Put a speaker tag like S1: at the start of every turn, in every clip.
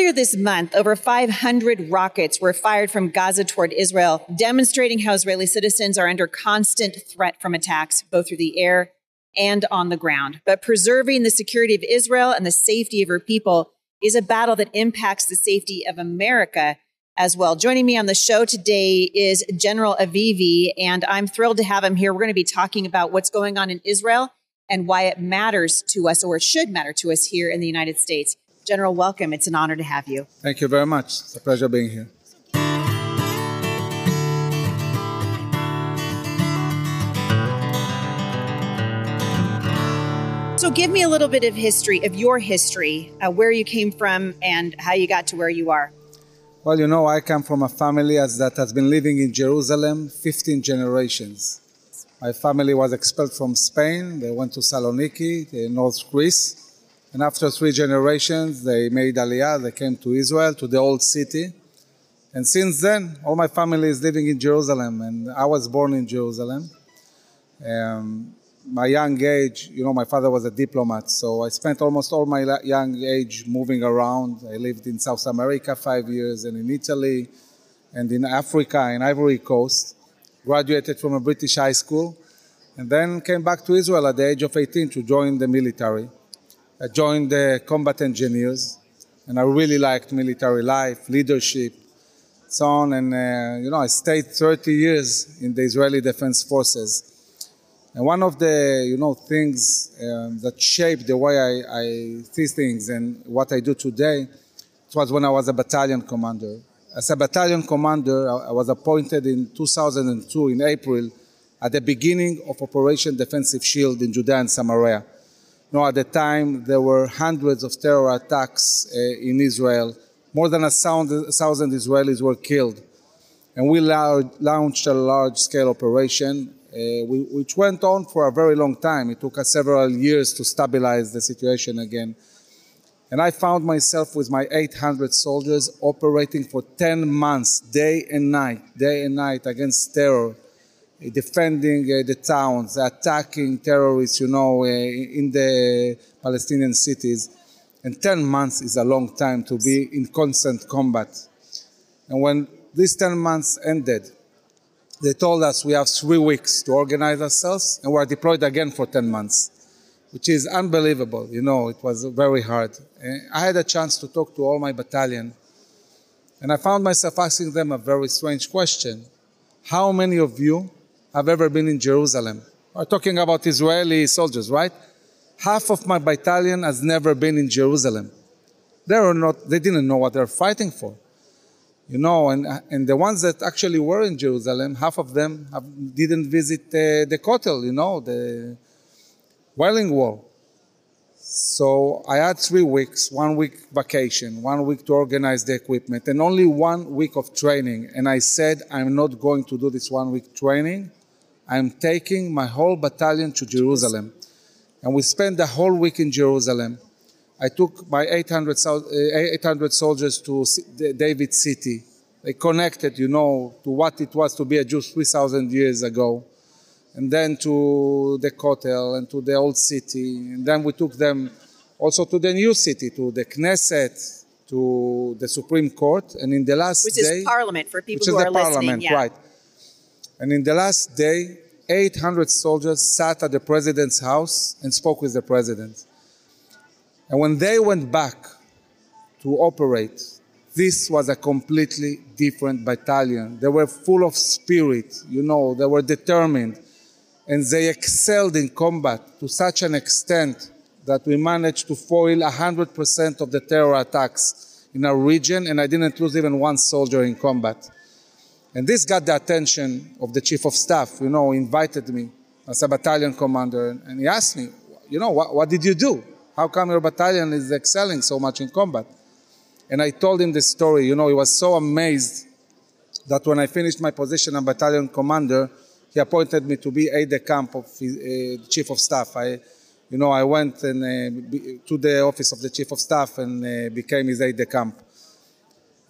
S1: Earlier this month, over 500 rockets were fired from Gaza toward Israel, demonstrating how Israeli citizens are under constant threat from attacks, both through the air and on the ground. But preserving the security of Israel and the safety of her people is a battle that impacts the safety of America as well. Joining me on the show today is General Avivi, and I'm thrilled to have him here. We're going to be talking about what's going on in Israel and why it matters to us, or should matter to us here in the United States. General, welcome. It's an honor to have you.
S2: Thank you very much. It's a pleasure being here.
S1: So, give me a little bit of history, of your history, uh, where you came from, and how you got to where you are.
S2: Well, you know, I come from a family as that has been living in Jerusalem 15 generations. My family was expelled from Spain. They went to Saloniki, North Greece. And after three generations, they made Aliyah. They came to Israel, to the old city. And since then, all my family is living in Jerusalem. And I was born in Jerusalem. Um, my young age, you know, my father was a diplomat, so I spent almost all my young age moving around. I lived in South America five years, and in Italy, and in Africa, in Ivory Coast. Graduated from a British high school, and then came back to Israel at the age of 18 to join the military. I joined the combat engineers, and I really liked military life, leadership, so on. And uh, you know, I stayed 30 years in the Israeli Defense Forces. And one of the you know things um, that shaped the way I, I, see things and what I do today, it was when I was a battalion commander. As a battalion commander, I, I was appointed in 2002 in April at the beginning of Operation Defensive Shield in Judea and Samaria. Know, at the time there were hundreds of terror attacks uh, in Israel. More than a thousand Israelis were killed, and we launched a large-scale operation uh, which went on for a very long time. It took us several years to stabilize the situation again. And I found myself with my 800 soldiers operating for 10 months, day and night, day and night against terror, defending uh, the towns, attacking terrorists, you know, uh, in the Palestinian cities. And 10 months is a long time to be in constant combat. And when these 10 months ended, they told us we have three weeks to organize ourselves and we're deployed again for 10 months, which is unbelievable. You know, it was very hard. I had a chance to talk to all my battalion and I found myself asking them a very strange question. How many of you have ever been in Jerusalem? We're talking about Israeli soldiers, right? Half of my battalion has never been in Jerusalem. They, were not, they didn't know what they're fighting for you know, and, and the ones that actually were in Jerusalem, half of them have, didn't visit the Kotel, you know, the Wailing Wall. So I had three weeks, one week vacation, one week to organize the equipment, and only one week of training. And I said, I'm not going to do this one week training. I'm taking my whole battalion to Jerusalem. And we spent the whole week in Jerusalem. I took my 800, eh, 800 soldiers to David City. They connected, you know, to what it was to be a Jew 3,000 years ago. And then to the Kotel and to the old city. And then we took them also to the new city, to the Knesset, to the Supreme Court. And in the last
S1: which
S2: day.
S1: Which is Parliament for people who are listening.
S2: Yeah. Right. And in the last day, 800 soldiers sat at the president's house and spoke with the president. And when they went back to operate, this was a completely different battalion. They were full of spirit, you know, they were determined. And they excelled in combat to such an extent that we managed to foil 100% of the terror attacks in our region, and I didn't lose even one soldier in combat. And this got the attention of the chief of staff, you know, invited me as a battalion commander, and he asked me, you know, what, what did you do? How come your battalion is excelling so much in combat? And I told him the story. You know, he was so amazed that when I finished my position as battalion commander, he appointed me to be aide de camp of his, uh, chief of staff. I, you know, I went and, uh, to the office of the chief of staff and uh, became his aide de camp.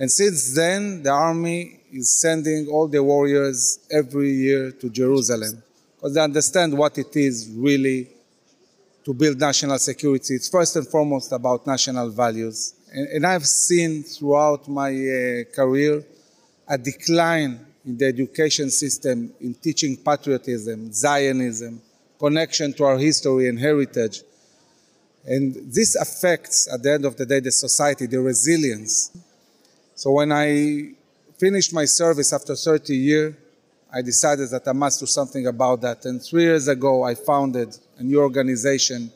S2: And since then, the army is sending all the warriors every year to Jerusalem because they understand what it is really to build national security. It's first and foremost about national values. And, and I've seen throughout my uh, career a decline in the education system in teaching patriotism, Zionism, connection to our history and heritage. And this affects, at the end of the day, the society, the resilience. So when I finished my service after 30 years, I decided that I must do something about that. And three years ago, I founded a new organization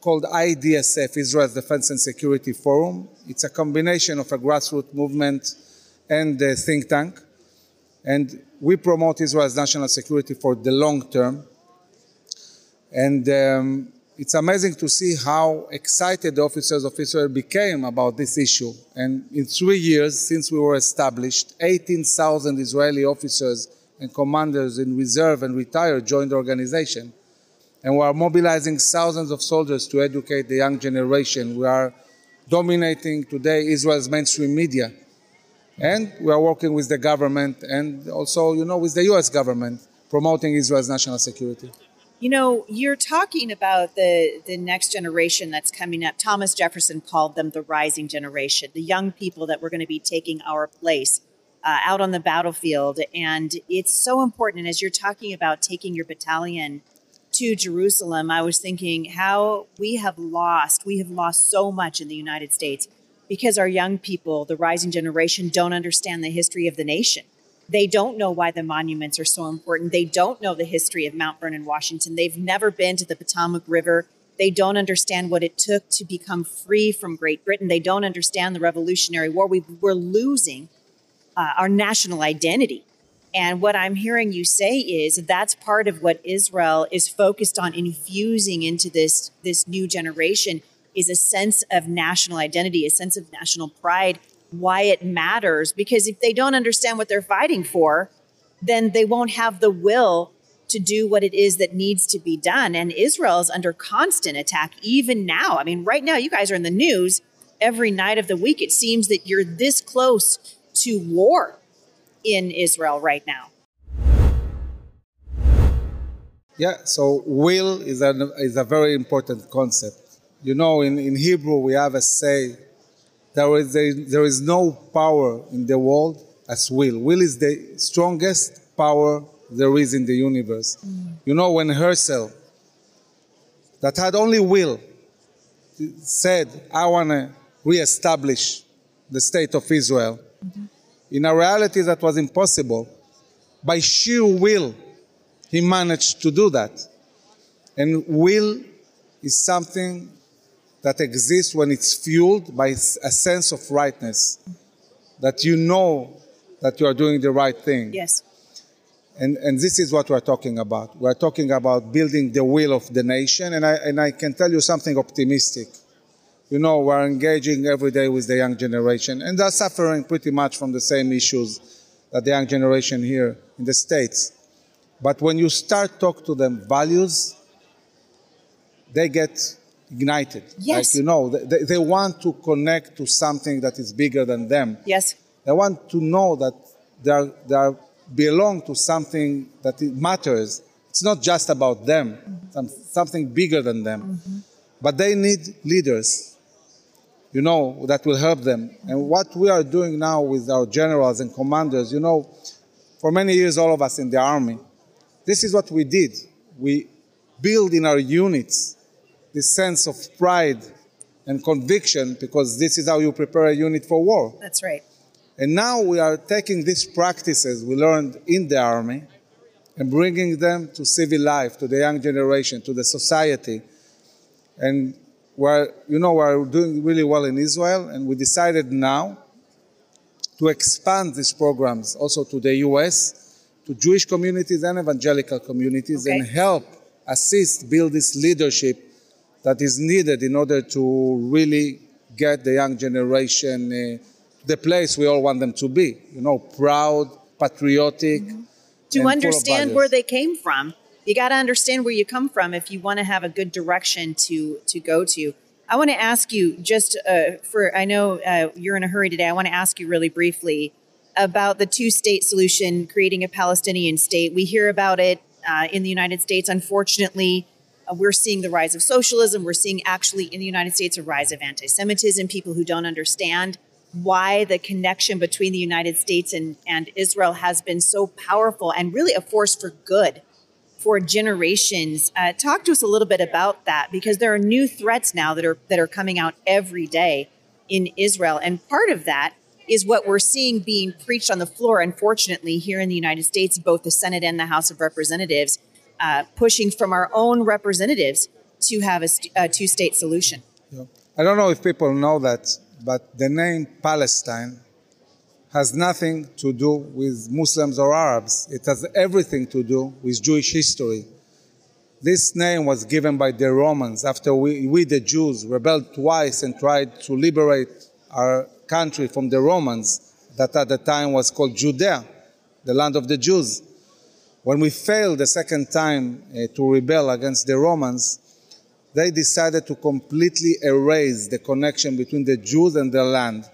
S2: called IDSF, Israel's Defense and Security Forum. It's a combination of a grassroots movement and a think tank. And we promote Israel's national security for the long term. And um, it's amazing to see how excited the officers of Israel became about this issue. And in three years since we were established, 18,000 Israeli officers and commanders in reserve and retired joined the organization. And we are mobilizing thousands of soldiers to educate the young generation. We are dominating today Israel's mainstream media. And we are working with the government and also, you know, with the US government promoting Israel's national security.
S1: You know, you're talking about the, the next generation that's coming up. Thomas Jefferson called them the rising generation, the young people that were going to be taking our place uh, out on the battlefield. And it's so important. And as you're talking about taking your battalion to Jerusalem, I was thinking how we have lost, we have lost so much in the United States because our young people, the rising generation, don't understand the history of the nation. They don't know why the monuments are so important. They don't know the history of Mount Vernon, Washington. They've never been to the Potomac River. They don't understand what it took to become free from Great Britain. They don't understand the Revolutionary War. We, are losing uh, our national identity. And what I'm hearing you say is that's part of what Israel is focused on infusing into this, this new generation is a sense of national identity, a sense of national pride, why it matters. Because if they don't understand what they're fighting for, then they won't have the will to do what it is that needs to be done. And Israel is under constant attack even now. I mean, right now, you guys are in the news every night of the week. It seems that you're this close to war in Israel right now.
S2: Yeah, so will is a, is a very important concept. You know, in, in Hebrew, we have a say there is, a, there is no power in the world as will. Will is the strongest power there is in the universe. Mm. You know, when Herzl, that had only will, said, I want to reestablish the state of Israel, mm-hmm. in a reality that was impossible, by sheer will, he managed to do that. And will is something that exists when it's fueled by a sense of rightness, that you know that you are doing the right thing.
S1: Yes.
S2: And, and this is what we're talking about. We're talking about building the will of the nation. And I, and I can tell you something optimistic. You know, we're engaging every day with the young generation, and they're suffering pretty much from the same issues that the young generation here in the States. But when you start talk to them values, they get ignited.
S1: Yes.
S2: Like, you know, they, they want to connect to something that is bigger than them.
S1: Yes.
S2: They want to know that they, are, they are belong to something that matters. It's not just about them, mm-hmm. some, something bigger than them. Mm-hmm. But they need leaders, you know, that will help them. And what we are doing now with our generals and commanders, you know, for many years, all of us in the army, this is what we did. We build in our units this sense of pride and conviction because this is how you prepare a unit for war.
S1: That's right.
S2: And now we are taking these practices we learned in the army and bringing them to civil life, to the young generation, to the society. And we're, you know, we're doing really well in Israel, and we decided now to expand these programs also to the US, to Jewish communities and evangelical communities, okay. and help assist build this leadership that is needed in order to really get the young generation uh, the place we all want them to be. You know, proud, patriotic. Mm-hmm.
S1: To understand where they came from. You got to understand where you come from if you want to have a good direction to to go to. I want to ask you just uh, for I know uh, you're in a hurry today. I want to ask you really briefly about the two state solution, creating a Palestinian state. We hear about it uh, in the United States. Unfortunately, we're seeing the rise of socialism. We're seeing actually in the United States a rise of anti Semitism, people who don't understand why the connection between the United States and, and Israel has been so powerful and really a force for good for generations. Uh, talk to us a little bit about that because there are new threats now that are that are coming out every day in Israel, and part of that is what we're seeing being preached on the floor. Unfortunately, here in the United States, both the Senate and the House of Representatives uh, pushing from our own representatives to have a, st- a two-state solution.
S2: Yeah. I don't know if people know that, but the name Palestine has nothing to do with Muslims or Arabs. It has everything to do with Jewish history. This name was given by the Romans after we, we, the Jews, rebelled twice and tried to liberate our country from the Romans, that at the time was called Judea, the land of the Jews. When we failed the second time uh, to rebel against the Romans, they decided to completely erase the connection between the Jews and their land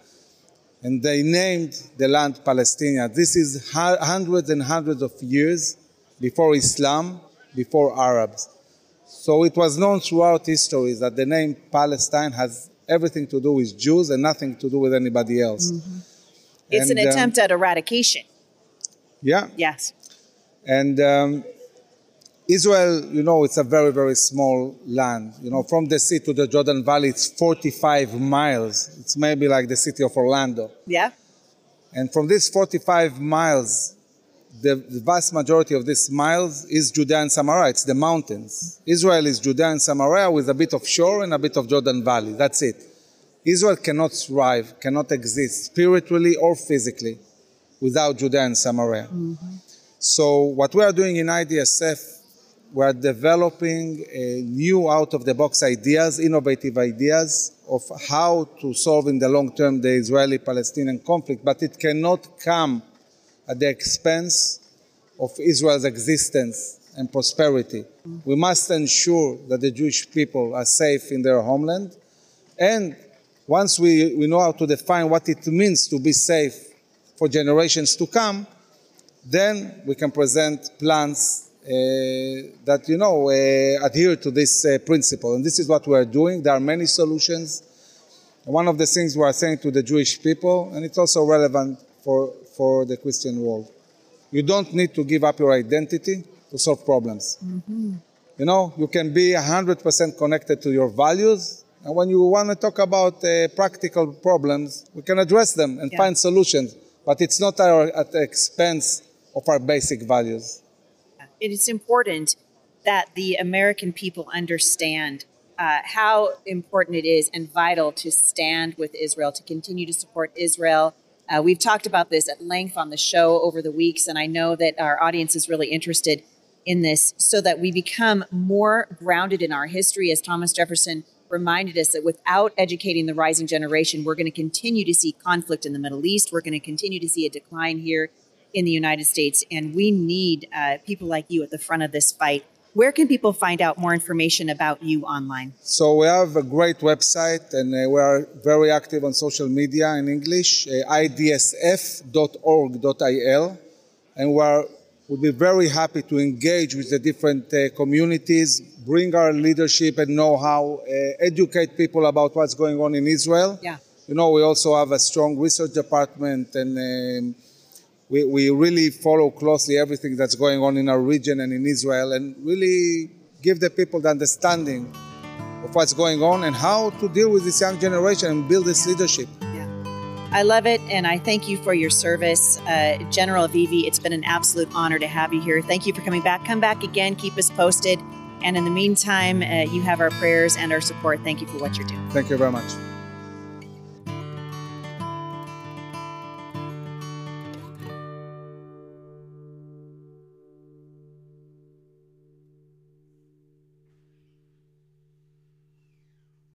S2: and they named the land Palestine. This is hundreds and hundreds of years before Islam, before Arabs. So it was known throughout history that the name Palestine has everything to do with Jews and nothing to do with anybody else.
S1: Mm-hmm. It's and, an attempt um, at eradication.
S2: Yeah.
S1: Yes.
S2: And um, Israel, you know, it's a very, very small land. You know, from the sea to the Jordan Valley, it's 45 miles. It's maybe like the city of Orlando.
S1: Yeah.
S2: And from these 45 miles, the, the vast majority of these miles is Judea and Samaria. It's the mountains. Israel is Judea and Samaria with a bit of shore and a bit of Jordan Valley. That's it. Israel cannot thrive, cannot exist spiritually or physically without Judea and Samaria. Mm-hmm. So, what we are doing in IDSF we're developing new out of the box ideas, innovative ideas of how to solve in the long term the Israeli Palestinian conflict, but it cannot come at the expense of Israel's existence and prosperity. We must ensure that the Jewish people are safe in their homeland. And once we, we know how to define what it means to be safe for generations to come, then we can present plans uh, that you know uh, adhere to this uh, principle, and this is what we are doing. There are many solutions. One of the things we are saying to the Jewish people, and it's also relevant for for the Christian world, you don't need to give up your identity to solve problems. Mm-hmm. You know, you can be 100% connected to your values, and when you want to talk about uh, practical problems, we can address them and yeah. find solutions. But it's not our, at the expense of our basic values
S1: it is important that the American people understand uh, how important it is and vital to stand with Israel, to continue to support Israel. Uh, we've talked about this at length on the show over the weeks, and I know that our audience is really interested in this so that we become more grounded in our history. As Thomas Jefferson reminded us that without educating the rising generation, we're going to continue to see conflict in the Middle East. We're going to continue to see a decline here in the United States, and we need uh, people like you at the front of this fight. Where can people find out more information about you online?
S2: So we have a great website, and uh, we are very active on social media in English, uh, idsf.org.il, and we are would be very happy to engage with the different uh, communities, bring our leadership and know-how, uh, educate people about what's going on in Israel.
S1: Yeah.
S2: You know, we also have a strong research department and um, we, we really follow closely everything that's going on in our region and in Israel and really give the people the understanding of what's going on and how to deal with this young generation and build this leadership.
S1: Yeah. I love it, and I thank you for your service, uh, General Avivi. It's been an absolute honor to have you here. Thank you for coming back. Come back again, keep us posted. And in the meantime, uh, you have our prayers and our support. Thank you for what you're doing.
S2: Thank you very much.